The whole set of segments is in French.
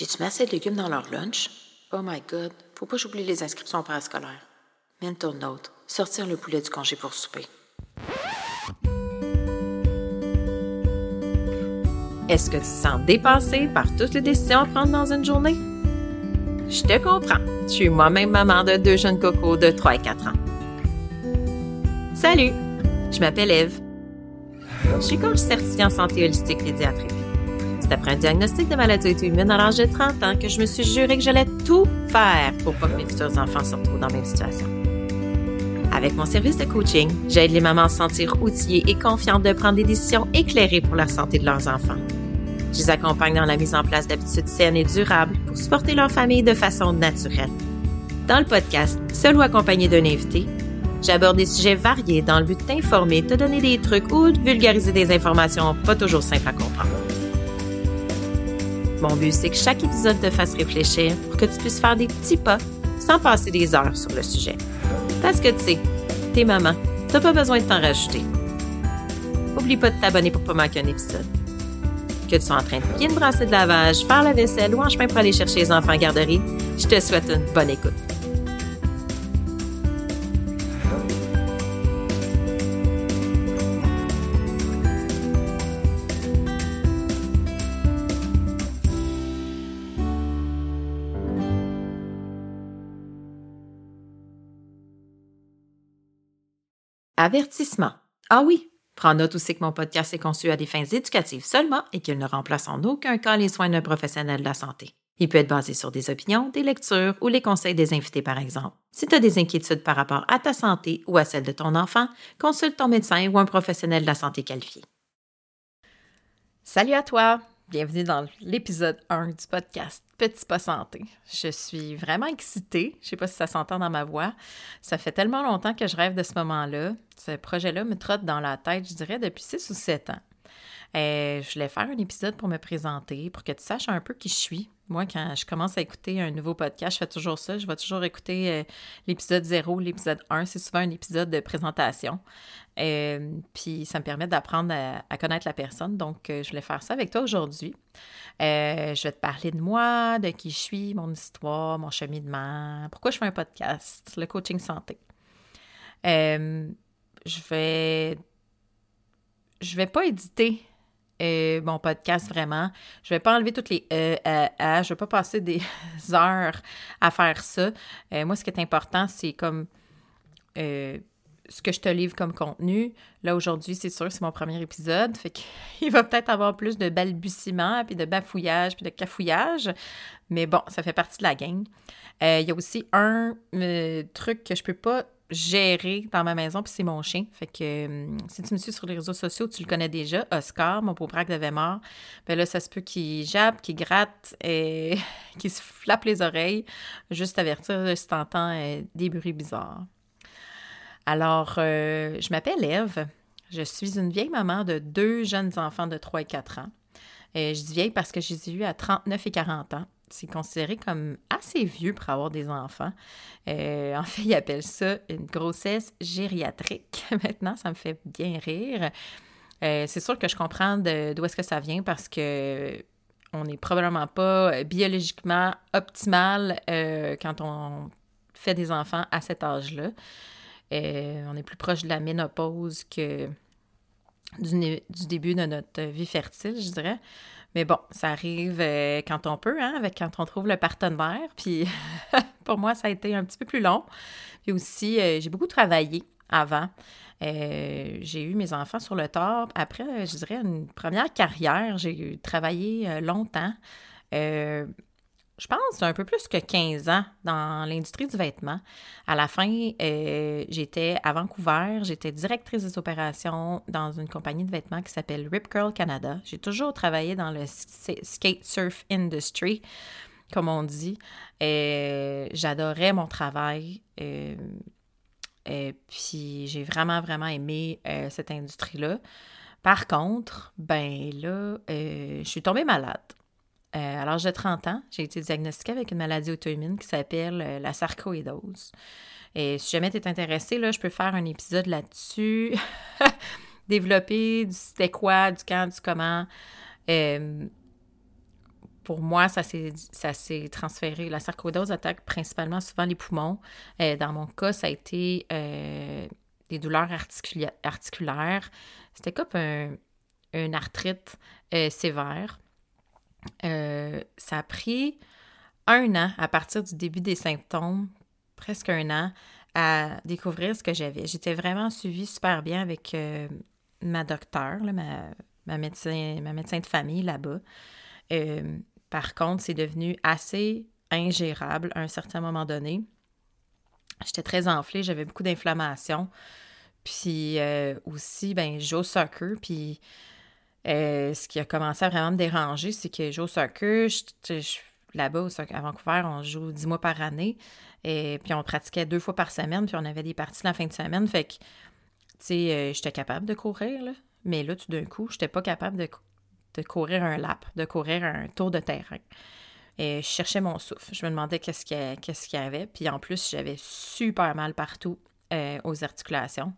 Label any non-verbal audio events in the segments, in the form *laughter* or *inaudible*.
J'ai-tu mis assez de légumes dans leur lunch? Oh my god, faut pas que j'oublie les inscriptions parascolaires. Mental note, sortir le poulet du congé pour souper. Est-ce que tu te sens dépassé par toutes les décisions à prendre dans une journée? Je te comprends. Je suis moi-même maman de deux jeunes cocos de 3 et 4 ans. Salut! Je m'appelle Eve. Je suis coach certifiée en santé holistique pédiatrique. C'est après un diagnostic de maladie auto-immune à l'âge de 30 ans que je me suis juré que j'allais tout faire pour pas que mes futurs enfants se retrouvent dans la même situation. Avec mon service de coaching, j'aide les mamans à se sentir outillées et confiantes de prendre des décisions éclairées pour la santé de leurs enfants. Je les accompagne dans la mise en place d'habitudes saines et durables pour supporter leur famille de façon naturelle. Dans le podcast, seul ou accompagné d'un invité, j'aborde des sujets variés dans le but de t'informer, te donner des trucs ou de vulgariser des informations pas toujours simples à comprendre. Mon but, c'est que chaque épisode te fasse réfléchir pour que tu puisses faire des petits pas sans passer des heures sur le sujet. Parce que tu sais, t'es maman, t'as pas besoin de t'en rajouter. Oublie pas de t'abonner pour pas manquer un épisode que tu sois en train de bien brasser de lavage, faire la vaisselle ou en chemin pour aller chercher les enfants en garderie, je te souhaite une bonne écoute. Avertissement. Ah oui, Prends note aussi que mon podcast est conçu à des fins éducatives seulement et qu'il ne remplace en aucun cas les soins d'un professionnel de la santé. Il peut être basé sur des opinions, des lectures ou les conseils des invités, par exemple. Si tu as des inquiétudes par rapport à ta santé ou à celle de ton enfant, consulte ton médecin ou un professionnel de la santé qualifié. Salut à toi! Bienvenue dans l'épisode 1 du podcast Petit pas santé. Je suis vraiment excitée. Je ne sais pas si ça s'entend dans ma voix. Ça fait tellement longtemps que je rêve de ce moment-là. Ce projet-là me trotte dans la tête, je dirais, depuis 6 ou 7 ans. Euh, je voulais faire un épisode pour me présenter, pour que tu saches un peu qui je suis. Moi, quand je commence à écouter un nouveau podcast, je fais toujours ça. Je vais toujours écouter euh, l'épisode 0, l'épisode 1. C'est souvent un épisode de présentation. Euh, puis ça me permet d'apprendre à, connaître la personne. Donc, je voulais faire ça avec toi aujourd'hui. je vais te parler de moi, de qui je suis, mon histoire, mon cheminement, pourquoi je fais un podcast, le coaching santé. je vais je vais pas éditer euh, mon podcast vraiment. Je vais pas enlever toutes les euh, euh, Je vais pas passer des *laughs* heures à faire ça. Euh, moi, ce qui est important, c'est comme ce que je te livre comme contenu. Là, aujourd'hui, c'est sûr, c'est mon premier épisode. Fait qu'il *laughs* va peut-être avoir plus de balbutiements, puis de bafouillage, puis de cafouillage. Mais bon, ça fait partie de la gang. Il y a aussi un truc que je peux pas gérer dans ma maison, puis c'est mon chien. Fait que euh, si tu me suis sur les réseaux sociaux, tu le connais déjà, Oscar, mon pauvre de mort. Ben là, ça se peut qu'il jappe, qu'il gratte et *laughs* qu'il se flappe les oreilles. Juste avertir si tu entends euh, des bruits bizarres. Alors, euh, je m'appelle Eve. Je suis une vieille maman de deux jeunes enfants de 3 et 4 ans. Et je dis vieille parce que je les ai eus à 39 et 40 ans c'est considéré comme assez vieux pour avoir des enfants. Euh, en fait, ils appellent ça une grossesse gériatrique. *laughs* Maintenant, ça me fait bien rire. Euh, c'est sûr que je comprends d'où est-ce que ça vient parce que on n'est probablement pas biologiquement optimal euh, quand on fait des enfants à cet âge-là. on est plus proche de la ménopause que du, du début de notre vie fertile, je dirais. Mais bon, ça arrive euh, quand on peut, hein, avec quand on trouve le partenaire. *laughs* Puis pour moi, ça a été un petit peu plus long. Puis aussi, euh, j'ai beaucoup travaillé avant. Euh, j'ai eu mes enfants sur le tard. Après, je dirais, une première carrière, j'ai travaillé longtemps je pense, un peu plus que 15 ans dans l'industrie du vêtement. À la fin, euh, j'étais à Vancouver, j'étais directrice des opérations dans une compagnie de vêtements qui s'appelle Rip Curl Canada. J'ai toujours travaillé dans le skate surf industry, comme on dit. Euh, j'adorais mon travail. Euh, puis j'ai vraiment, vraiment aimé cette industrie-là. Par contre, ben là, je suis tombée malade. Euh, de 30 ans, j'ai été diagnostiquée avec une maladie auto-immune qui s'appelle euh, la sarcoïdose. Et si jamais tu es intéressé, là, je peux faire un épisode là-dessus, *laughs* développer du c'était quoi, du quand, du comment. Euh, pour moi, ça s'est transféré. La sarcoïdose attaque principalement souvent les poumons. dans mon cas, ça a été des douleurs articulaires. C'était comme un, une arthrite sévère. Ça a pris un an à partir du début des symptômes, presque un an, à découvrir ce que j'avais. J'étais vraiment suivie super bien avec euh, ma docteure, ma, médecin, de famille là-bas. Euh, par contre, c'est devenu assez ingérable à un certain moment donné. J'étais très enflée, j'avais beaucoup d'inflammation. Puis euh, aussi, ben, au soccer, puis ce qui a commencé à vraiment me déranger, c'est que au soccer, je, je là-bas, à Vancouver, on joue dix mois par année. Et puis on pratiquait deux fois par semaine, puis on avait des parties la fin de semaine. Fait que, tu sais, euh, j'étais capable de courir. Mais là, tout d'un coup, j'étais pas capable de, de, courir un lap, de courir un tour de terrain. Et je cherchais mon souffle. Je me demandais qu'est-ce qu'il y, avait. Puis en plus, j'avais super mal partout euh, aux articulations.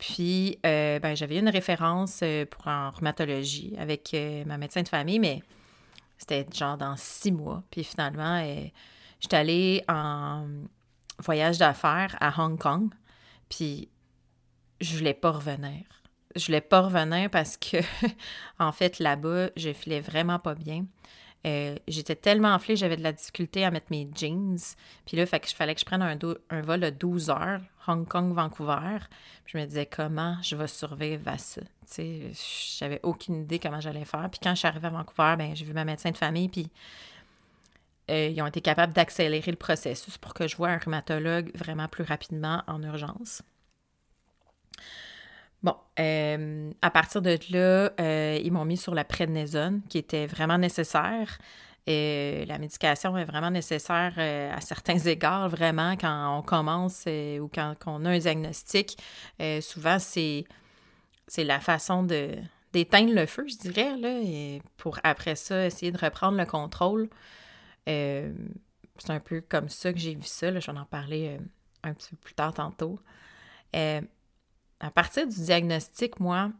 Puis, euh, ben, j'avais une référence pour en rhumatologie avec ma médecin de famille, mais c'était genre dans six mois. Puis finalement, euh, j'étais allée en voyage d'affaires à Hong Kong. Puis je voulais pas revenir. Je voulais pas revenir parce que, *laughs* en fait, là-bas, je filais vraiment pas bien. Euh, j'étais tellement enflée, j'avais de la difficulté à mettre mes jeans. Puis là, fait que, fallait que je prenne un, vol de 12 heures, Hong Kong-Vancouver. Je me disais comment je vais survivre à ça? J'avais aucune idée comment j'allais faire. Puis quand je suis arrivée à Vancouver, ben, j'ai vu ma médecin de famille, puis euh, ils ont été capables d'accélérer le processus pour que je voie un rhumatologue vraiment plus rapidement en urgence. Bon, euh, à partir de là, euh, ils m'ont mis sur la prednisone, qui était vraiment nécessaire. La médication est vraiment nécessaire à certains *laughs* égards, vraiment, quand on commence ou quand, on a un diagnostic. souvent, c'est, c'est la façon de, d'éteindre le feu, je dirais, là, pour après ça, essayer de reprendre le contrôle. c'est un peu comme ça que j'ai vu ça. je vais en parler un petit peu plus tard tantôt à partir du diagnostic, moi,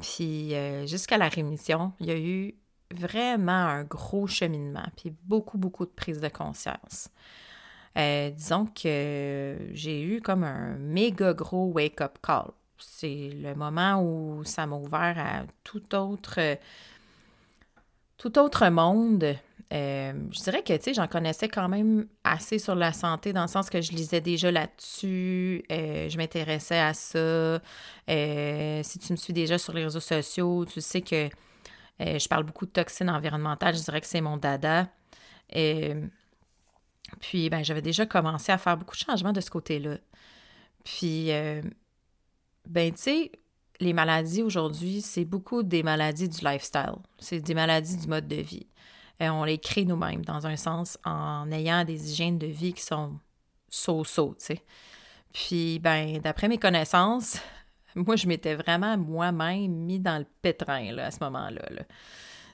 puis euh, jusqu'à la rémission, il y a eu vraiment un gros cheminement, puis beaucoup, beaucoup de prise de conscience. Euh, disons que j'ai eu comme un méga gros wake-up call. C'est le moment où ça m'a ouvert à tout autre, tout autre monde euh, je dirais que, tu sais, j'en connaissais quand même assez sur la santé, dans le sens que je lisais déjà là-dessus, euh, je m'intéressais à ça. Euh, si tu me suis déjà sur les réseaux sociaux, tu sais que je parle beaucoup de toxines environnementales, je dirais que c'est mon dada. puis, ben, j'avais déjà commencé à faire beaucoup de changements de ce côté-là. Puis, ben, tu sais, les maladies aujourd'hui, c'est beaucoup des maladies du lifestyle. C'est des maladies du mode de vie. Euh, on les crée nous-mêmes, dans un sens, en ayant des hygiènes de vie qui sont so-so, tu sais. Puis, ben, d'après mes connaissances, *laughs* moi, je m'étais vraiment moi-même mis dans le pétrin, à ce moment-là. Tu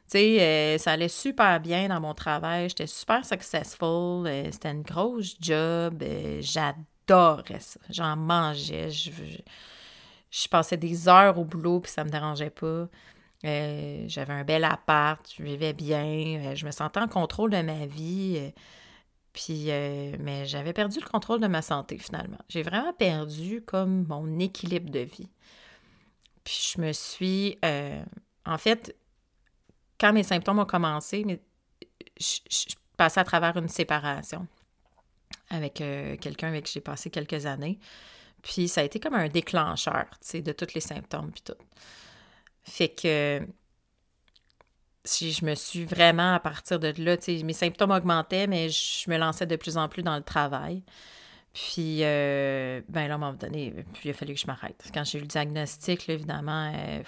sais, euh, ça allait super bien dans mon travail, j'étais super successful, euh, c'était une grosse job, j'adorais ça, j'en mangeais, je, je, passais des heures au boulot, puis ça me dérangeait pas. Euh, j'avais un bel appart, je vivais bien, euh, je me sentais en contrôle de ma vie. Euh, puis, mais j'avais perdu le contrôle de ma santé finalement. J'ai vraiment perdu comme mon équilibre de vie. Puis je me suis, en fait, quand mes symptômes ont commencé, je passais à travers une séparation avec quelqu'un avec qui j'ai passé quelques années. Puis ça a été comme un déclencheur, tu sais, de tous les symptômes puis tout. Fait que si je me suis vraiment à partir de là, mes symptômes augmentaient, mais je me lançais de plus en plus dans le travail. Puis, euh, ben là, à un moment donné, il a fallu que je m'arrête. Quand j'ai eu le diagnostic, évidemment, euh,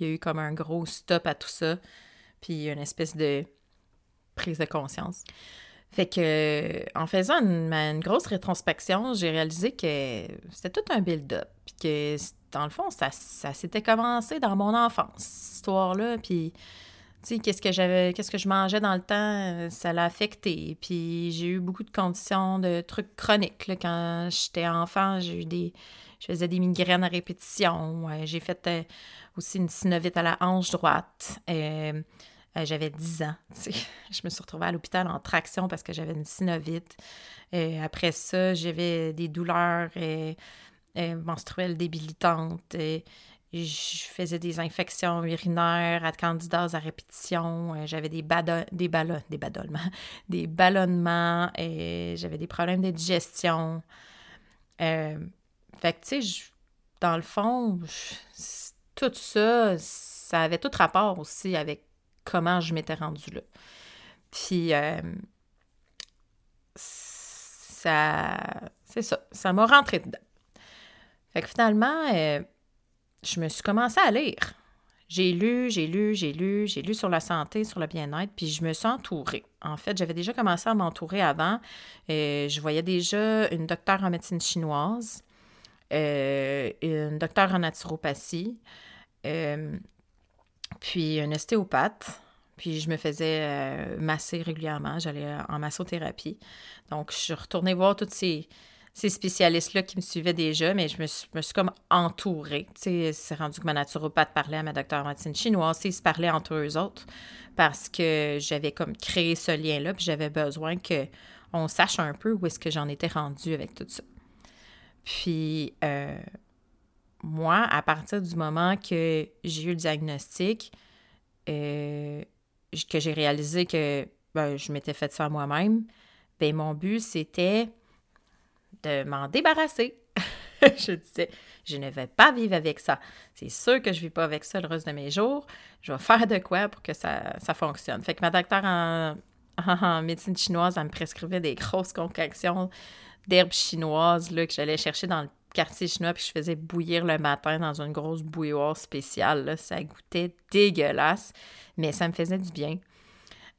il y a eu comme un gros stop à tout ça. Puis une espèce de prise de conscience. Fait que, en faisant une, grosse rétrospection, j'ai réalisé que c'était tout un build-up. Puis que dans le fond, ça, ça s'était commencé dans mon enfance, cette histoire-là. Puis, tu sais, qu'est-ce que j'avais, qu'est-ce que je mangeais dans le temps, euh, ça l'a affecté. Puis, j'ai eu beaucoup de conditions, de trucs chroniques. Quand j'étais enfant, j'ai eu des. Je faisais des migraines à répétition. j'ai fait euh, aussi une synovite à la hanche droite. Euh, j'avais 10 ans. *laughs* Je me suis retrouvée à l'hôpital en traction parce que j'avais une synovite. Après ça, j'avais des douleurs menstruelles débilitantes. je faisais des infections urinaires, à candidase à répétition. j'avais des, des, ballons, *laughs* des ballonnements, des ballonnements. Et j'avais des problèmes de digestion. fait que, tu sais, dans le fond, tout ça, ça avait tout rapport aussi avec comment je m'étais rendue là. Puis, euh, ça, c'est ça, ça m'a rentré dedans. Fait que finalement, euh, je me suis commencé à lire. J'ai lu, j'ai lu, j'ai lu, j'ai lu sur la santé, sur le bien-être, puis je me suis entourée. En fait, j'avais déjà commencé à m'entourer avant. euh, je voyais déjà une docteure en médecine chinoise, une docteure en naturopathie, puis un ostéopathe. Puis je me faisais euh, masser régulièrement. J'allais en massothérapie. Donc, je suis retournée voir tous ces, ces spécialistes-là qui me suivaient déjà, mais je me suis, me suis comme entourée. C'est rendu que ma naturopathe parlait à ma docteure médecine chinoise, ils se parlaient entre eux autres parce que j'avais comme créé ce lien-là, puis j'avais besoin qu'on sache un peu où est-ce que j'en étais rendue avec tout ça. Puis, euh, moi, à partir du moment que j'ai eu le diagnostic, euh, que j'ai réalisé que ben, je m'étais fait ça moi-même, ben, mon but, c'était de m'en débarrasser. *laughs* je disais, je ne vais pas vivre avec ça. C'est sûr que je ne vis pas avec ça le reste de mes jours. Je vais faire de quoi pour que ça, fonctionne. Fait que ma docteure en, *laughs* en médecine chinoise, elle me prescrivait des grosses concoctions d'herbes chinoises là, que j'allais chercher dans le quartier chinois, puis je faisais bouillir le matin dans une grosse bouilloire spéciale. Ça goûtait dégueulasse, mais ça me faisait du bien.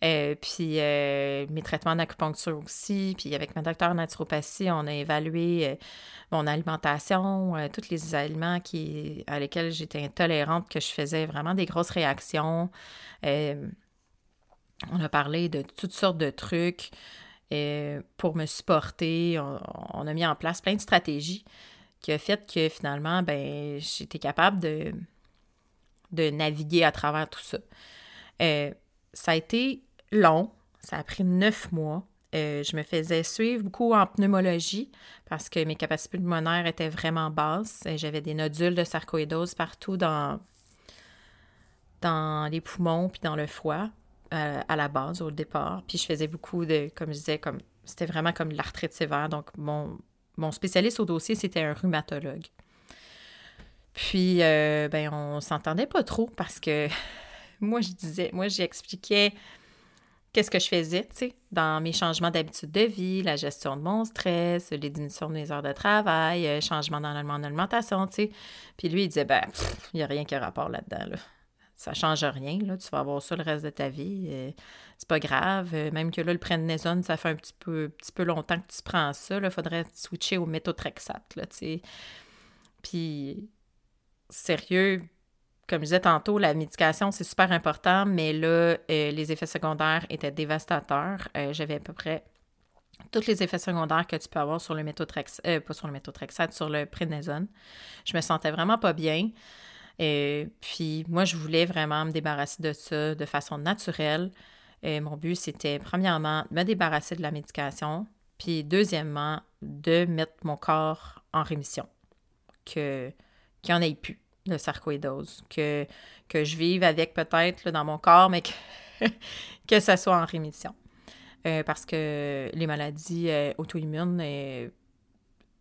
Euh, puis euh, mes traitements d'acupuncture aussi. Puis avec ma docteur naturopathie, on a évalué euh, mon alimentation, tous les aliments qui, à lesquels j'étais intolérante, que je faisais vraiment des grosses réactions. on a parlé de toutes sortes de trucs pour me supporter. on, a mis en place plein de stratégies qui a fait que finalement, ben, j'étais capable de, de naviguer à travers tout ça. Euh, ça a été long, ça a pris neuf mois. Euh, je me faisais suivre beaucoup en pneumologie parce que mes capacités pulmonaires étaient vraiment basses. J'avais des nodules de sarcoïdose partout dans, dans les poumons puis dans le foie euh, à la base, au départ. Puis je faisais beaucoup de, comme je disais, comme c'était vraiment comme l'arthrite sévère. Donc mon, mon spécialiste au dossier, c'était un rhumatologue. Puis, euh, ben, on s'entendait pas trop parce que *laughs* moi, je disais, moi, j'expliquais qu'est-ce que je faisais, tu sais, dans mes changements d'habitude de vie, la gestion de mon stress, les diminutions de mes heures de travail, euh, changement dans l'alimentation, tu sais. Puis lui, il disait, ben, il n'y a rien qui a rapport là-dedans, là ça change rien. Là. Tu vas avoir ça le reste de ta vie. Euh, c'est pas grave. Euh, même que là, le prednisone, ça fait un petit peu, petit peu longtemps que tu prends ça. Il faudrait switcher au méthotrexate. Là, Puis, sérieux, comme je disais tantôt, la médication, c'est super important, mais là, euh, les effets secondaires étaient dévastateurs. J'avais à peu près tous les effets secondaires que tu peux avoir sur le méthotrexate, pas sur le méthotrexate, sur le prednisone. Je me sentais vraiment pas bien. Et puis moi, je voulais vraiment me débarrasser de ça de façon naturelle. Mon but, c'était premièrement me débarrasser de la médication, puis deuxièmement, de mettre mon corps en rémission, qu'il n'y en ait plus de sarcoïdose, que, que je vive avec peut-être dans mon corps, mais que, *laughs* que ça soit en rémission. Euh, parce que les maladies euh, auto-immunes, euh,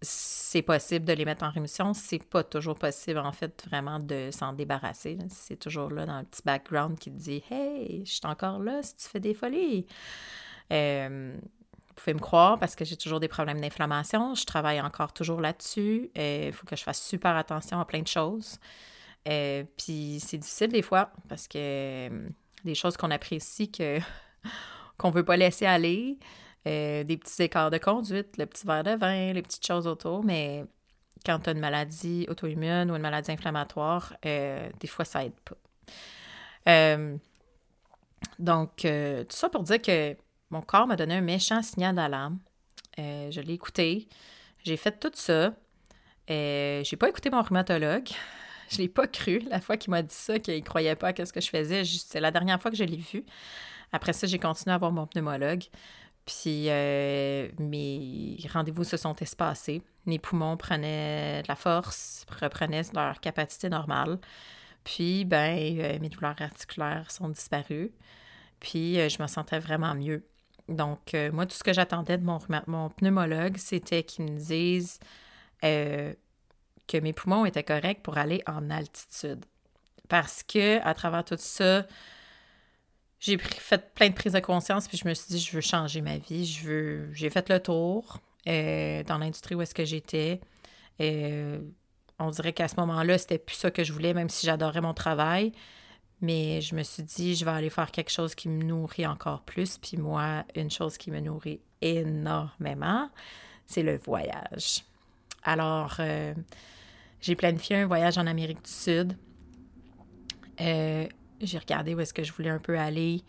c'est possible de les mettre en rémission. C'est pas toujours possible, en fait, vraiment de s'en débarrasser. C'est toujours là dans le petit background qui te dit Hey, je suis encore là si tu fais des folies. Euh, vous pouvez me croire parce que j'ai toujours des problèmes d'inflammation. Je travaille encore toujours là-dessus. Euh, il faut que je fasse super attention à plein de choses. Euh, puis c'est difficile des fois parce que des choses qu'on apprécie que *laughs* qu'on veut pas laisser aller. Euh, des petits écarts de conduite, le petit verre de vin, les petites choses autour, mais quand tu as une maladie auto-immune ou une maladie inflammatoire, euh, des fois, ça aide pas. Euh, donc, tout ça pour dire que mon corps m'a donné un méchant signal d'alarme. je l'ai écouté. J'ai fait tout ça. j'ai pas écouté mon rhumatologue. *laughs* je l'ai pas cru la fois qu'il m'a dit ça, qu'il croyait pas à ce que je faisais. C'est la dernière fois que je l'ai vu. Après ça, j'ai continué à voir mon pneumologue. Puis euh, mes rendez-vous se sont espacés. Mes poumons prenaient de la force, reprenaient leur capacité normale. Puis, ben, euh, mes douleurs articulaires sont disparues. Puis, euh, je me sentais vraiment mieux. Donc, moi, tout ce que j'attendais de mon, mon pneumologue, c'était qu'il me dise que mes poumons étaient corrects pour aller en altitude. Parce que, à travers tout ça, j'ai fait plein de prises de conscience, puis je me suis dit, je veux changer ma vie. Je veux. J'ai fait le tour euh, dans l'industrie où est-ce que j'étais. Euh, on dirait qu'à ce moment-là, c'était plus ça que je voulais, même si j'adorais mon travail. Mais je me suis dit, je vais aller faire quelque chose qui me nourrit encore plus. Puis moi, une chose qui me nourrit énormément, c'est le voyage. Alors, euh, j'ai planifié un voyage en Amérique du Sud. Euh, j'ai regardé où est-ce que je voulais un peu aller.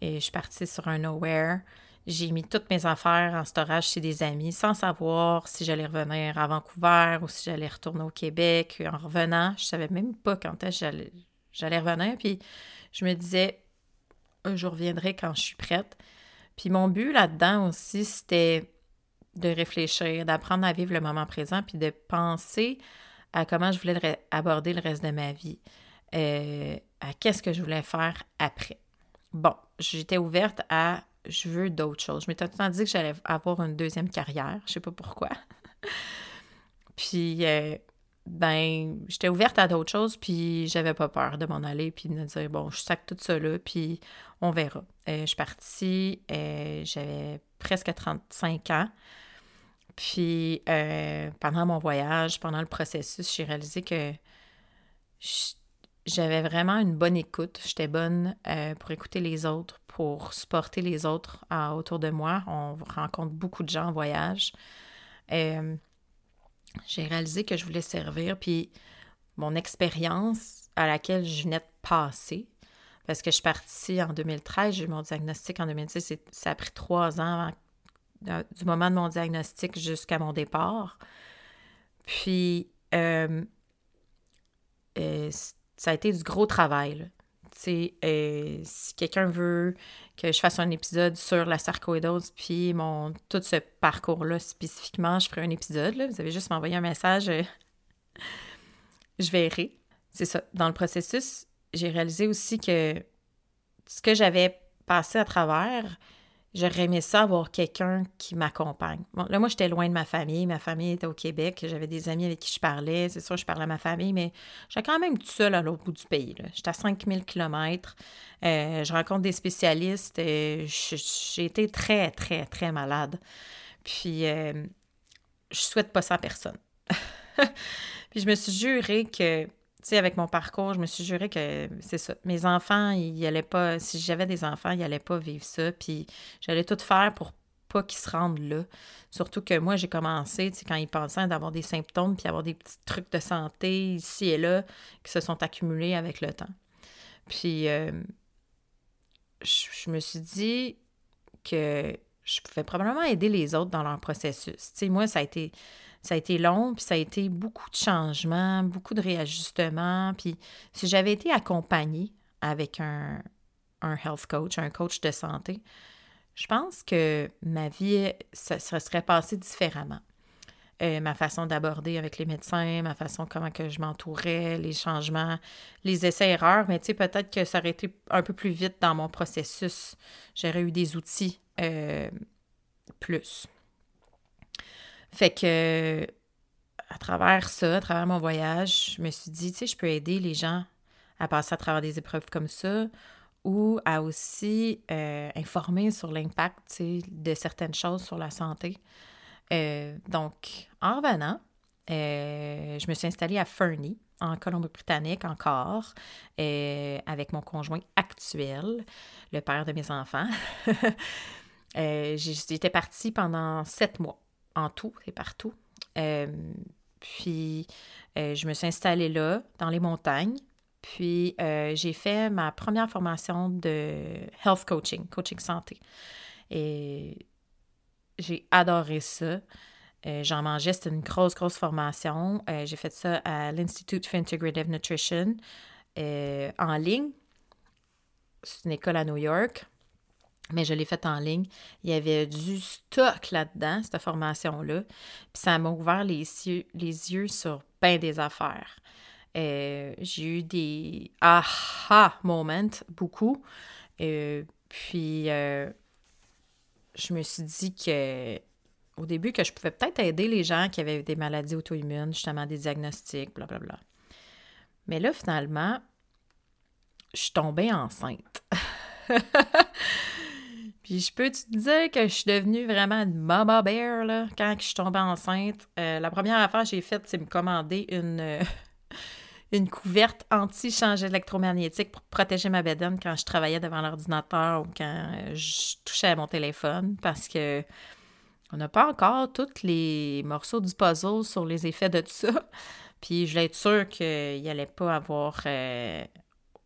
Et je suis partie sur un nowhere. J'ai mis toutes mes affaires en storage chez des amis sans savoir si j'allais revenir à Vancouver ou si j'allais retourner au Québec. En revenant, je savais même pas quand est-ce que j'allais revenir. Puis je me disais, un jour reviendrai quand je suis prête. Puis mon but là-dedans aussi, c'était de réfléchir, d'apprendre à vivre le moment présent, puis de penser à comment je voulais aborder le reste de ma vie, euh, à qu'est-ce que je voulais faire après. Bon, j'étais ouverte à je veux d'autres choses. Je m'étais tout le temps dit que j'allais avoir une deuxième carrière, je sais pas pourquoi. *laughs* puis, euh, ben, j'étais ouverte à d'autres choses, puis j'avais pas peur de m'en aller, puis de me dire, bon, je sac tout ça là, puis on verra. Euh, je suis partie, j'avais presque 35 ans. Puis euh, pendant mon voyage, pendant le processus, j'ai réalisé que j'avais vraiment une bonne écoute. J'étais bonne euh, pour écouter les autres, pour supporter les autres autour de moi. On rencontre beaucoup de gens en voyage. Euh, j'ai réalisé que je voulais servir, puis mon expérience à laquelle je venais de passer, parce que je suis partie en 2013, j'ai eu mon diagnostic en 2016, ça a pris trois ans avant du moment de mon diagnostic jusqu'à mon départ. Puis, euh, euh, ça a été du gros travail. Euh, si quelqu'un veut que je fasse un épisode sur la sarcoïdose, puis mon, tout ce parcours-là spécifiquement, je ferai un épisode. Vous avez juste m'envoyer un message, *laughs* je verrai. C'est ça. Dans le processus, j'ai réalisé aussi que ce que j'avais passé à travers, J'aurais aimé ça avoir quelqu'un qui m'accompagne. Bon, là, moi, j'étais loin de ma famille. Ma famille était au Québec. J'avais des amis avec qui je parlais. C'est sûr, je parlais à ma famille, mais j'étais quand même toute seule à l'autre bout du pays. J'étais à 5000 km. Euh, je rencontre des spécialistes. Euh, j'ai été très, très, très malade. Puis, euh, je souhaite pas ça à personne. *laughs* Puis, je me suis juré que sais, avec mon parcours, je me suis juré que c'est ça. Mes enfants, ils allaient pas, si j'avais des enfants, ils n'allaient pas vivre ça. Puis j'allais tout faire pour pas qu'ils se rendent là. Surtout que moi, j'ai commencé, tu sais, quand ils pensaient d'avoir des symptômes, puis avoir des petits trucs de santé ici et là qui se sont accumulés avec le temps. Puis euh, je, me suis dit que je pouvais probablement aider les autres dans leur processus. Tu sais, moi, ça a été ça a été long, puis ça a été beaucoup de changements, beaucoup de réajustements. Puis si j'avais été accompagnée avec un, un health coach, un coach de santé, je pense que ma vie, ça, serait passé différemment. Euh, ma façon d'aborder avec les médecins, ma façon comment que je m'entourais, les changements, les essais-erreurs, mais tu sais, peut-être que ça aurait été un peu plus vite dans mon processus. J'aurais eu des outils euh, plus. Fait que à travers ça, à travers mon voyage, je me suis dit, tu sais, je peux aider les gens à passer à travers des épreuves comme ça ou à aussi euh, informer sur l'impact de certaines choses sur la santé. Euh, donc, en revenant, euh, je me suis installée à Fernie, en Colombie-Britannique encore, avec mon conjoint actuel, le père de mes enfants. *laughs* J'étais partie pendant sept mois en tout et partout. Euh, puis, euh, je me suis installée là, dans les montagnes. Puis, euh, j'ai fait ma première formation de health coaching, coaching santé. Et j'ai adoré ça. J'en mangeais, c'était une grosse, grosse formation. J'ai fait ça à l'Institute for Integrative Nutrition en ligne. C'est une école à New York, mais je l'ai faite en ligne. Il y avait du stock là-dedans, cette formation-là. Puis ça m'a ouvert les yeux, les yeux sur bien des affaires. j'ai eu des aha moments, beaucoup. puis je me suis dit que au début que je pouvais peut-être aider les gens qui avaient des maladies auto-immunes, justement des diagnostics, blablabla. Mais là, finalement, je suis tombée enceinte. *laughs* Puis je peux te dire que je suis devenue vraiment une mama bear là, quand je suis tombée enceinte. Euh, la première affaire que j'ai faite, c'est me commander une, euh, *laughs* une couverte anti-change électromagnétique pour protéger ma bédaine quand je travaillais devant l'ordinateur ou quand euh, je touchais à mon téléphone parce que on n'a pas encore tous les morceaux du puzzle sur les effets de tout ça. *laughs* Puis je voulais être sûre qu'il n'allait pas avoir.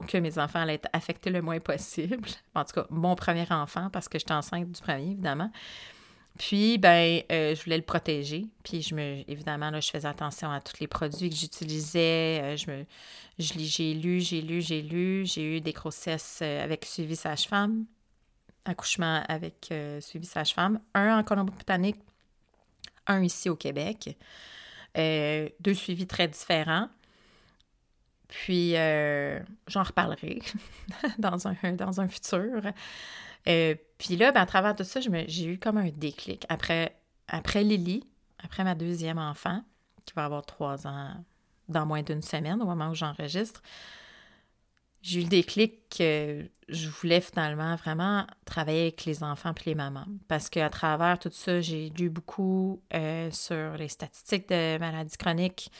Que mes enfants allaient être affectés le moins possible. *laughs* En tout cas, mon premier enfant, parce que j'étais enceinte du premier, évidemment. Puis, ben, euh, je voulais le protéger. Puis, je me, évidemment, là, je faisais attention à tous les produits que j'utilisais. Euh, je j'ai lu, j'ai lu, j'ai lu. J'ai eu des grossesses euh, avec suivi sage-femme, accouchement avec suivi sage-femme, un en Colombie-Britannique, un ici au Québec. deux suivis très différents. Puis, j'en reparlerai *laughs* dans, un, dans un futur. Euh, puis là, ben, à travers tout ça, j'ai eu comme un déclic. Après, après Lily, après ma deuxième enfant, qui va avoir trois ans dans moins d'une semaine au moment où j'enregistre, j'ai eu le déclic que je voulais finalement vraiment travailler avec les enfants et les mamans. Parce qu'à travers tout ça, j'ai lu beaucoup euh, sur les statistiques de maladies chroniques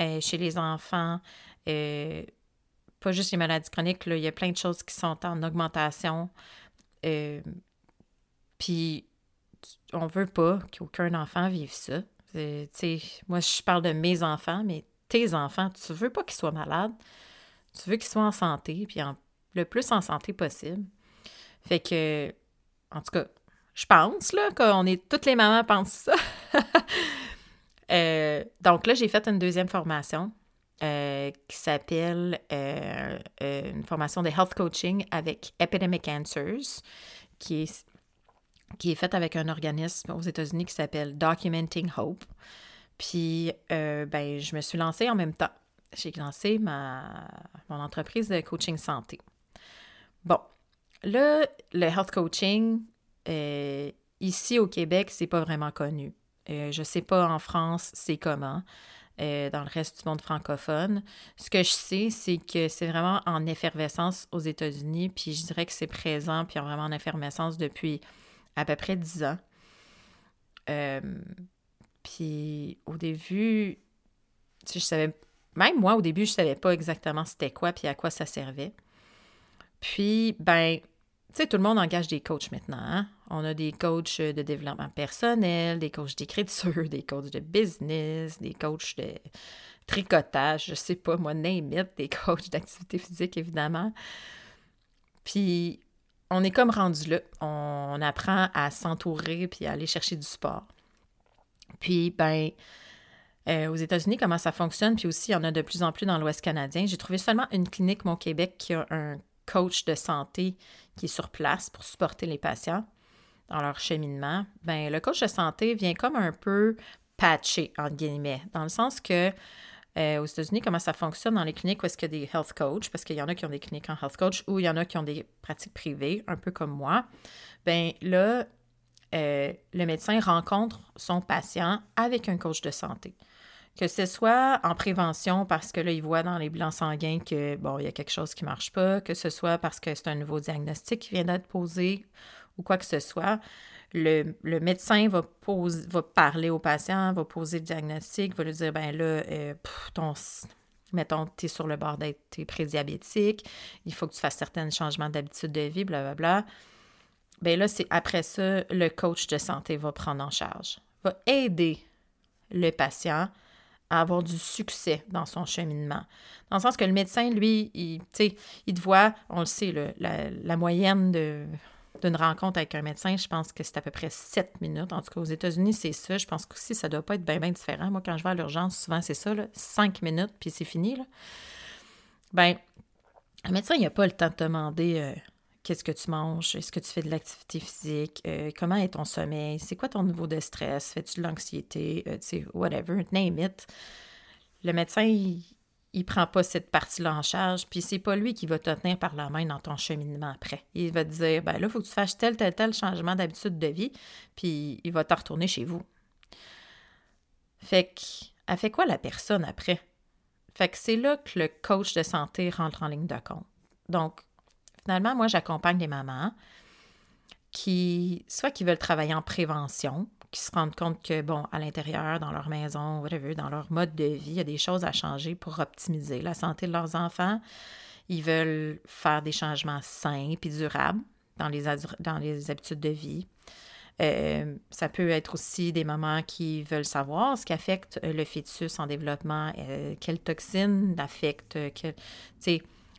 euh, chez les enfants. Pas juste les maladies chroniques, là, il y a plein de choses qui sont en augmentation. Puis, on veut pas qu'aucun enfant vive ça. moi, je parle de mes enfants, mais tes enfants, tu veux pas qu'ils soient malades. Tu veux qu'ils soient en santé, puis le plus en santé possible. Fait que, en tout cas, je pense là, qu'on est toutes les mamans pensent ça. *laughs* Euh, donc là, j'ai fait une deuxième formation euh, qui s'appelle euh, euh, une formation de health coaching avec Epidemic Answers, qui est, qui est faite avec un organisme aux États-Unis qui s'appelle Documenting Hope. Puis, ben, je me suis lancée en même temps. J'ai lancé ma, mon entreprise de coaching santé. Bon, là, le health coaching, ici au Québec, c'est pas vraiment connu. je sais pas en France, c'est comment. Euh, dans le reste du monde francophone. Ce que je sais, c'est que c'est vraiment en effervescence aux États-Unis, puis je dirais que c'est présent, puis vraiment en effervescence depuis à peu près dix ans. Euh, puis au début, je savais, même moi au début, je savais pas exactement c'était quoi, puis à quoi ça servait. Puis, ben, tu sais, tout le monde engage des coachs maintenant. Hein? On a des coachs de développement personnel, des coachs d'écriture, *laughs* des coachs de business, des coachs de tricotage, je sais pas, moi, name des coachs d'activité physique, évidemment. Puis, on est comme rendu là. On apprend à s'entourer puis à aller chercher du sport. Puis, ben, euh, aux États-Unis, comment ça fonctionne, puis aussi, il y en a de plus en plus dans l'Ouest canadien. J'ai trouvé seulement une clinique, mon Québec, qui a un coach de santé qui est sur place pour supporter les patients dans leur cheminement, ben le coach de santé vient comme un peu patcher, entre guillemets, dans le sens que euh, aux États-Unis, comment ça fonctionne dans les cliniques où est-ce qu'il y a des health coach, parce qu'il y en a qui ont des cliniques en health coach ou il y en a qui ont des pratiques privées, un peu comme moi, ben là, euh, le médecin rencontre son patient avec un coach de santé. Que ce soit en prévention parce que là, il voit dans les bilans sanguins que, bon, il y a quelque chose qui ne marche pas, que ce soit parce que c'est un nouveau diagnostic qui vient d'être posé ou quoi que ce soit. Le, médecin va, va parler au patient, va poser le diagnostic, va lui dire, ben là, euh, ton, mettons, tu es sur le bord d'être prédiabétique, il faut que tu fasses certains changements d'habitude de vie, blablabla. Bien là, c'est après ça, le coach de santé va prendre en charge, va aider le patient à avoir du succès dans son cheminement. Dans le sens que le médecin, lui, il, il te voit, on le sait, la, moyenne d'une rencontre avec un médecin, je pense que c'est à peu près 7 minutes. En tout cas, aux États-Unis, c'est ça. Je pense qu'aussi, ça ne doit pas être bien, bien différent. Moi, quand je vais à l'urgence, souvent, c'est ça, 5 minutes, puis c'est fini. Là. Ben, le médecin, il n'a pas le temps de demander euh, qu'est-ce que tu manges, est-ce que tu fais de l'activité physique, euh, comment est ton sommeil, c'est quoi ton niveau de stress, fais-tu de l'anxiété, euh, tu sais, whatever, name it. Le médecin, il, il prend pas cette partie-là en charge, puis c'est pas lui qui va te tenir par la main dans ton cheminement après. Il va te dire, ben là, il faut que tu fasses tel, tel, tel changement d'habitude de vie, puis il va te retourner chez vous. Fait que, elle fait quoi la personne après? Fait que c'est là que le coach de santé rentre en ligne de compte. Donc, finalement, moi, j'accompagne les mamans qui, soit qui veulent travailler en prévention, qui se rendent compte que, bon, à l'intérieur, dans leur maison, whatever, dans leur mode de vie, il y a des choses à changer pour optimiser la santé de leurs enfants. Ils veulent faire des changements sains et durables dans les, dans les habitudes de vie. Euh, ça peut être aussi des mamans qui veulent savoir ce qui affecte le fœtus en développement, euh, quelles toxines affectent, que,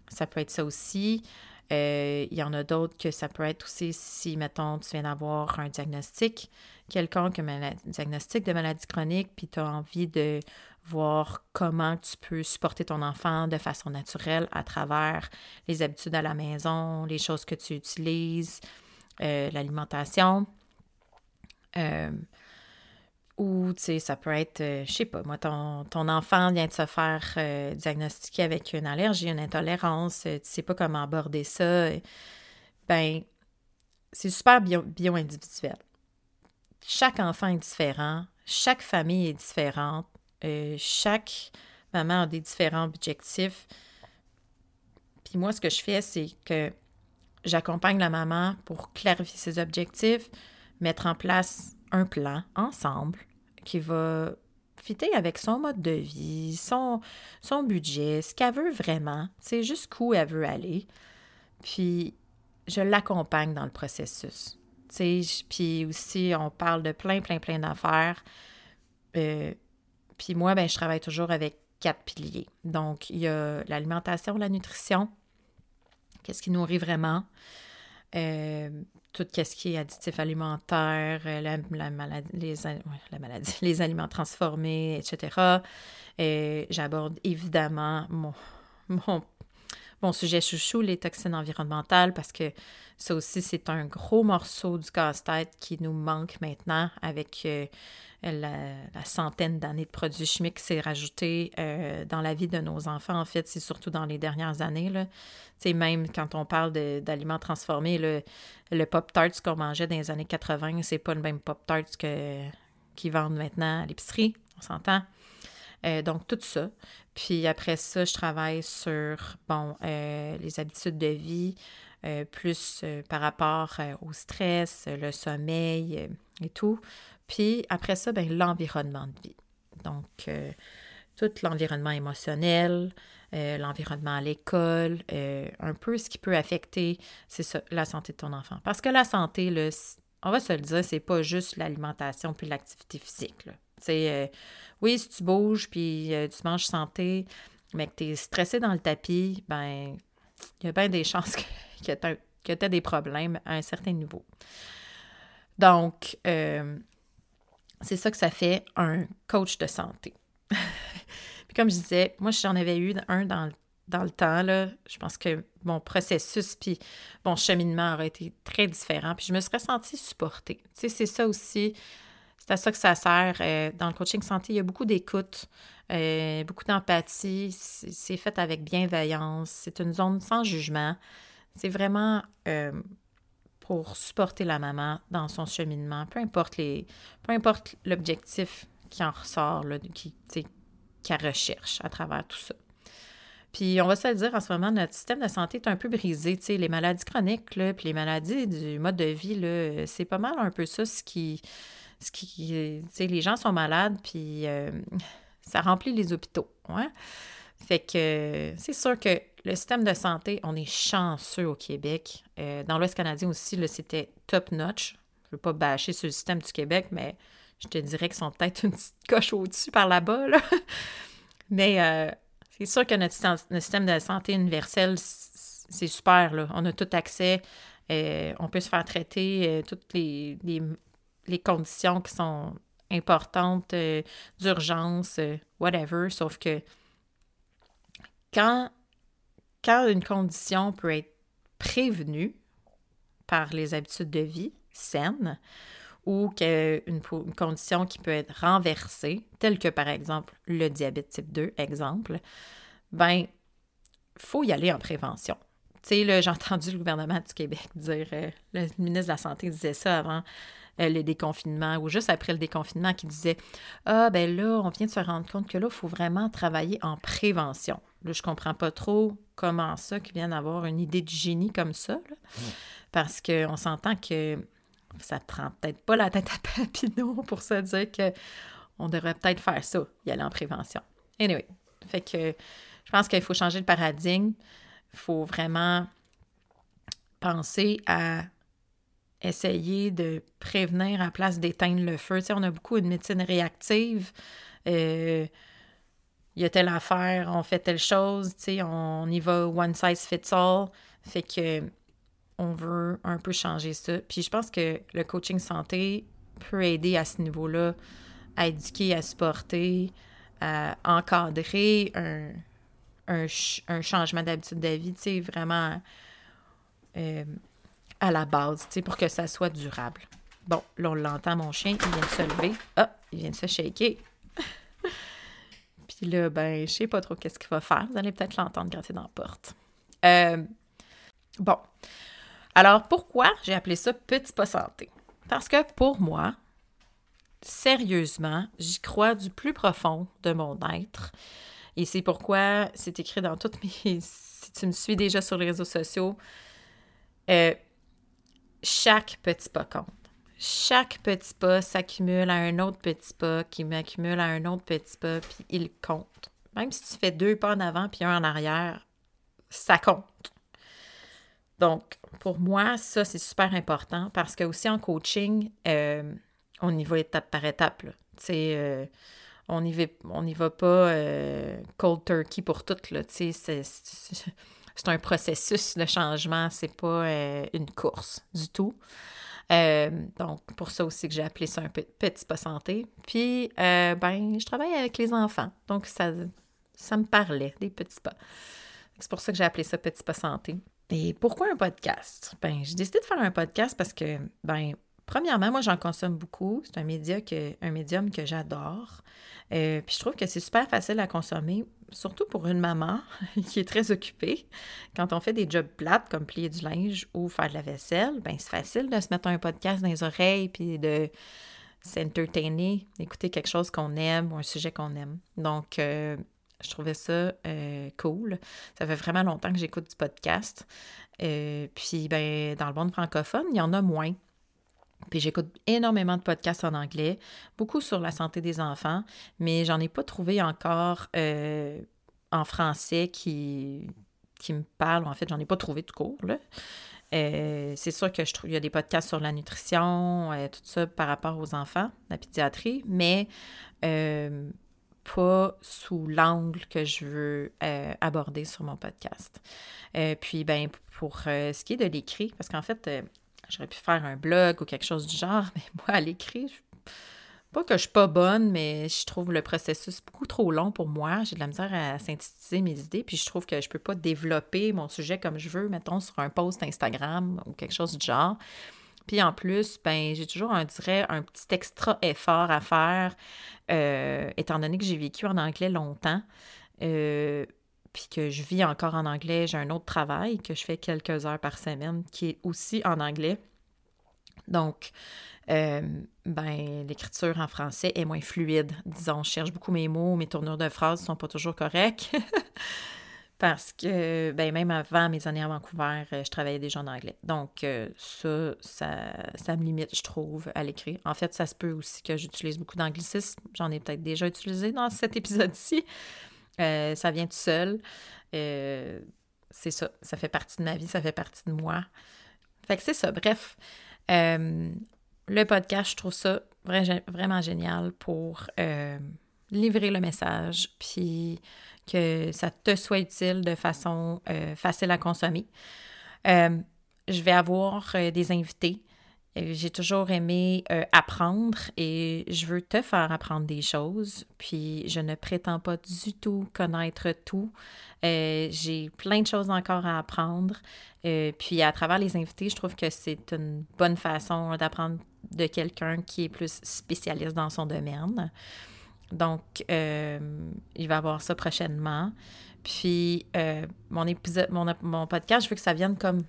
ça peut être ça aussi. Euh, il y en a d'autres que ça peut être aussi si, mettons, tu viens d'avoir un diagnostic quelconque, un diagnostic de maladie chronique, puis tu as envie de voir comment tu peux supporter ton enfant de façon naturelle à travers les habitudes à la maison, les choses que tu utilises, euh, l'alimentation. Euh, ou, tu sais, ça peut être, euh, je sais pas, moi, ton, ton, enfant vient de se faire euh, diagnostiquer avec une allergie, une intolérance, euh, tu sais pas comment aborder ça. Ben, c'est super bio-individuel. chaque enfant est différent, chaque famille est différente, chaque maman a des différents objectifs. Puis moi, ce que je fais, c'est que j'accompagne la maman pour clarifier ses objectifs, mettre en place un plan ensemble qui va fitter avec son mode de vie, son, son budget, ce qu'elle veut vraiment, c'est jusqu'où elle veut aller. Puis, je l'accompagne dans le processus. Puis aussi, on parle de plein, plein, plein d'affaires. Euh, puis moi, ben, je travaille toujours avec quatre piliers. Donc, il y a l'alimentation, la nutrition, qu'est-ce qui nourrit vraiment, euh, tout ce qui est additif alimentaire, euh, les, la *laughs* les aliments transformés, etc. Et j'aborde évidemment mon, mon, sujet chouchou, les toxines environnementales, parce que ça aussi, c'est un gros morceau du casse-tête qui nous manque maintenant avec euh, la, centaine d'années de produits chimiques qui s'est rajouté euh, dans la vie de nos enfants. En fait, c'est surtout dans les dernières années. Là. même quand on parle d'aliments transformés, le, Pop-Tart qu'on mangeait dans les années 80, c'est pas le même Pop-Tart qu'ils vendent maintenant à l'épicerie, on s'entend. Euh, donc, tout ça. Puis après ça, je travaille sur, bon, euh, les habitudes de vie, plus par rapport au stress, le sommeil et tout. Puis après ça, ben, l'environnement de vie. Donc, euh, tout l'environnement émotionnel, euh, l'environnement à l'école, euh, un peu ce qui peut affecter, c'est ça, la santé de ton enfant. Parce que la santé, on va se le dire, c'est pas juste l'alimentation puis l'activité physique. Oui, si tu bouges puis tu manges santé, mais que tu es stressé dans le tapis, ben il y a bien des *laughs* chances que, que tu aies des problèmes à un certain niveau. Donc, c'est ça que ça fait un coach de santé. *laughs* Puis comme je disais, moi j'en avais eu un dans, dans le temps, là. Je pense que mon processus puis mon cheminement aurait été très différent. Puis je me serais sentie supportée. Tu sais, c'est ça aussi. C'est à ça que ça sert. Euh, dans le coaching santé, il y a beaucoup d'écoute, euh, beaucoup d'empathie. C'est fait avec bienveillance. C'est une zone sans jugement. C'est vraiment euh, pour supporter la maman dans son cheminement, peu importe les, peu importe l'objectif qui en ressort, là, qui, qu'elle recherche à travers tout ça. Puis on va se dire, en ce moment, notre système de santé est un peu brisé. sais, les maladies chroniques, là, puis les maladies du mode de vie, c'est pas mal un peu ça ce qui. Ce qui les gens sont malades, puis euh, *laughs* ça remplit les hôpitaux. Ouais? Fait que c'est sûr que le système de santé, on est chanceux au Québec. Euh, dans l'Ouest canadien aussi, c'était top-notch. Je ne veux pas bâcher sur le système du Québec, mais je te dirais qu'ils sont peut-être *laughs* une petite coche au-dessus par là-bas. *laughs* Mais euh, c'est sûr que notre, système de santé universel, c'est super. Là. On a tout accès. On peut se faire traiter toutes les, les, conditions qui sont importantes, euh, d'urgence, whatever, sauf que quand, quand une condition peut être prévenue par les habitudes de vie saines, ou qu'une une condition qui peut être renversée, telle que par exemple le diabète type 2, exemple, ben, faut y aller en prévention. Tu sais, j'ai *laughs* entendu le gouvernement du Québec dire, euh, le ministre de la Santé disait ça avant euh, le déconfinement ou juste après le déconfinement, qui disait Ah, ben là, on vient de se rendre compte que là, il faut vraiment travailler en prévention. Là, je comprends pas trop comment ça, qu'ils viennent avoir une idée de génie comme ça, mmh. parce qu'on s'entend que ça prend peut-être pas la tête à Papineau pour se dire que on devrait peut-être faire ça, y aller en prévention. Anyway, fait que je pense qu'il faut changer de paradigme. Il faut vraiment penser à essayer de prévenir à place d'éteindre le feu. Tu sais, on a beaucoup de médecine réactive. Euh, il y a telle affaire, on fait telle chose, tu sais, on y va one size fits all. Fait que on veut un peu changer ça. Puis je pense que le coaching santé peut aider à ce niveau-là, à éduquer, à supporter, à encadrer un, un, changement d'habitude de vie, vraiment euh, à la base, tu sais, pour que ça soit durable. Bon, là, on l'entend, mon chien, il vient de se lever. Ah, il vient de se shaker. *laughs* Puis là, ben, je sais pas trop qu'est-ce qu'il va faire. Vous allez peut-être l'entendre gratter dans la porte. Euh, bon, alors, pourquoi j'ai appelé ça petit pas santé? Parce que pour moi, sérieusement, j'y crois du plus profond de mon être. Et c'est pourquoi c'est écrit dans toutes mes. *laughs* Si tu me suis déjà sur les réseaux sociaux, euh, chaque petit pas compte. Chaque petit pas s'accumule à un autre petit pas qui m'accumule à un autre petit pas, puis il compte. Même si tu fais deux pas en avant puis un en arrière, ça compte. Donc, pour moi, ça, c'est super important parce que aussi en coaching, euh, on y va étape par étape. Euh, on n'y va, y va pas euh, cold turkey pour tout. C'est, un processus de changement, c'est pas une course du tout. donc, pour ça aussi que j'ai appelé ça un petit pas santé. Puis, ben, je travaille avec les enfants. Donc, ça, ça me parlait, des petits pas. C'est pour ça que j'ai appelé ça petit pas santé. Et pourquoi un podcast? Ben, j'ai décidé de faire un podcast parce que, ben, premièrement, moi, j'en consomme beaucoup. C'est un média que, un médium que j'adore. Euh, puis je trouve que c'est super facile à consommer, surtout pour une maman *laughs* qui est très occupée. Quand on fait des jobs plates comme plier du linge ou faire de la vaisselle, ben c'est facile de se mettre un podcast dans les oreilles puis de s'entertainer, d'écouter quelque chose qu'on aime ou un sujet qu'on aime. Donc, euh, je trouvais ça euh, cool. Ça fait vraiment longtemps que j'écoute du podcast. Puis, ben, dans le monde francophone, il y en a moins. Puis j'écoute énormément de podcasts en anglais, beaucoup sur la santé des enfants, mais j'en ai pas trouvé encore euh, en français qui, qui me parlent. En fait, j'en ai pas trouvé tout court. c'est sûr que je trouve il y a des podcasts sur la nutrition, tout ça par rapport aux enfants, la pédiatrie, mais pas sous l'angle que je veux euh, aborder sur mon podcast. Euh, puis, ben, pour euh, ce qui est de l'écrit, parce qu'en fait, j'aurais pu faire un blog ou quelque chose du genre, *laughs* mais moi, à l'écrit, pas que je suis pas bonne, mais je trouve le processus beaucoup trop long pour moi. J'ai de la misère à synthétiser mes idées, puis je trouve que je peux pas développer mon sujet comme je veux, mettons, sur un post Instagram ou quelque chose du genre. Puis en plus, ben, j'ai toujours, un petit extra effort à faire, euh, étant donné que j'ai vécu en anglais longtemps, euh, puis que je vis encore en anglais. J'ai un autre travail que je fais quelques heures par semaine qui est aussi en anglais. Donc, euh, ben, l'écriture en français est moins fluide. Disons, je cherche beaucoup mes mots, mes tournures de phrases ne sont pas toujours correctes. *laughs* parce que ben, même avant mes années à Vancouver, euh, je travaillais déjà en anglais. Donc, euh, ça, ça, me limite, je trouve, à l'écrit. En fait, ça se peut aussi que j'utilise beaucoup d'anglicisme. J'en ai peut-être déjà utilisé dans cet *laughs* épisode-ci. Euh, ça vient tout seul. c'est ça. Ça fait partie de ma vie, ça fait partie de moi. Fait que c'est ça. Bref, le podcast, je trouve ça vraiment génial pour livrer le message, puis que ça te soit utile de façon euh, facile à consommer. Euh, je vais avoir des invités. J'ai toujours aimé apprendre et je veux te faire apprendre des choses. Puis je ne prétends pas du tout connaître tout. J'ai plein de choses encore à apprendre. puis à travers les invités, je trouve que c'est une bonne façon d'apprendre de quelqu'un qui est plus spécialiste dans son domaine. Donc, euh, il va avoir ça prochainement. Puis, euh, mon épisode, mon, mon, podcast, je veux que ça vienne comme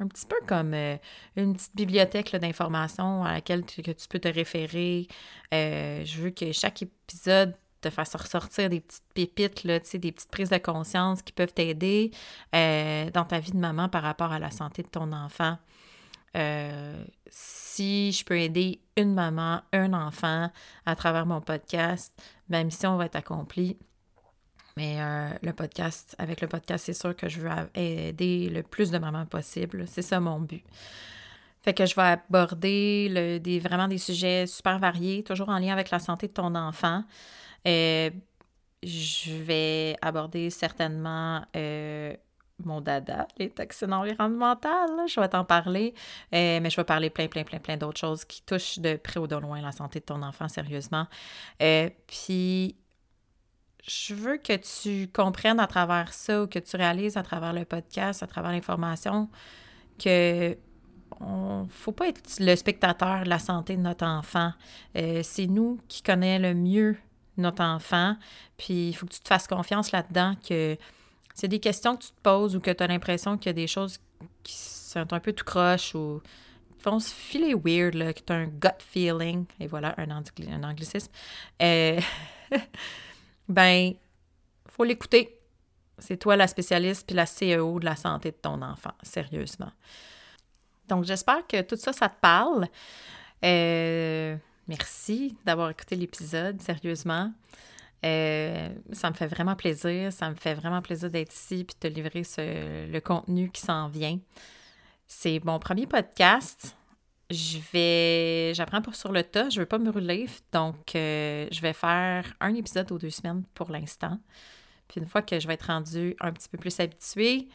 un petit peu comme euh, une petite bibliothèque d'informations à laquelle tu, que tu peux te référer. je veux que chaque épisode te fasse ressortir des petites pépites, là, des petites prises de conscience qui peuvent t'aider dans ta vie de maman par rapport à la santé de ton enfant. Euh, si je peux aider une maman, un enfant à travers mon podcast, ma mission va être accomplie. Mais euh, le podcast, avec le podcast, c'est sûr que je veux aider le plus de mamans possible. C'est ça mon but. Fait que je vais aborder des, vraiment des sujets super variés, toujours en lien avec la santé de ton enfant. Euh, je vais aborder certainement mon dada, les toxines environnementales. Je vais t'en parler, euh, mais je vais parler plein, plein, plein, plein d'autres choses qui touchent de près ou de loin la santé de ton enfant, sérieusement. Euh, puis, je veux que tu comprennes à travers ça ou que tu réalises à travers le podcast, à travers l'information, que ne faut pas être le spectateur de la santé de notre enfant. Euh, c'est nous qui connaissons le mieux notre enfant, puis il faut que tu te fasses confiance là-dedans que c'est des questions que tu te poses ou que tu as l'impression qu'il y a des choses qui sont un peu tout croche ou vont se filer weird, là, que tu as un gut feeling, et voilà, un, un anglicisme, euh, *laughs* ben, faut l'écouter. C'est toi la spécialiste puis la CEO de la santé de ton enfant, sérieusement. Donc, j'espère que tout ça, ça te parle. Euh, merci d'avoir écouté l'épisode, sérieusement. Euh, ça me fait vraiment plaisir. Ça me fait vraiment plaisir d'être ici et de te livrer le contenu qui s'en vient. C'est mon premier podcast. Je vais. J'apprends pas sur le tas. Je veux pas me rouler. Donc, euh, je vais faire un épisode aux deux semaines pour l'instant. Puis, une fois que je vais être rendue un petit peu plus habituée,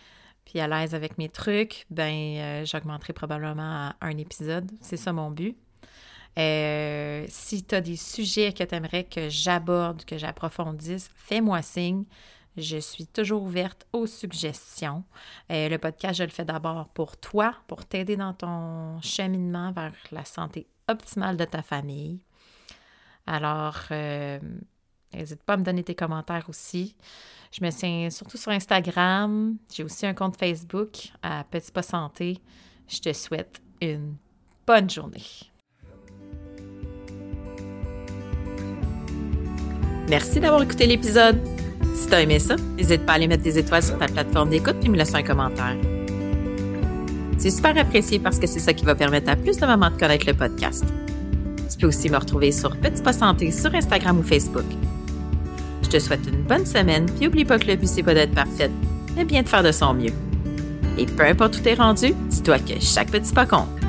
puis à l'aise avec mes trucs, ben, euh, j'augmenterai probablement à un épisode. C'est ça mon but. Euh, si tu as des sujets que tu aimerais que j'aborde, que j'approfondisse, fais-moi signe. Je suis toujours ouverte aux suggestions. Euh, le podcast, je le fais d'abord pour toi, pour t'aider dans ton cheminement vers la santé optimale de ta famille. Alors, euh, n'hésite pas à me donner tes commentaires aussi. Je me tiens surtout sur Instagram. J'ai aussi un compte Facebook à Petit Pas Santé. Je te souhaite une bonne journée. Merci d'avoir écouté l'épisode. Si t'as aimé ça, n'hésite pas à aller mettre des étoiles sur ta plateforme d'écoute et me laisser un commentaire. C'est super apprécié parce que c'est ça qui va permettre à plus de mamans de connaître le podcast. Tu peux aussi me retrouver sur Petit Pas Santé sur Instagram ou Facebook. Je te souhaite une bonne semaine, puis n'oublie pas que le but c'est pas d'être parfaite, mais bien de faire de son mieux. Et peu importe où t'es rendu, dis-toi que chaque petit pas compte.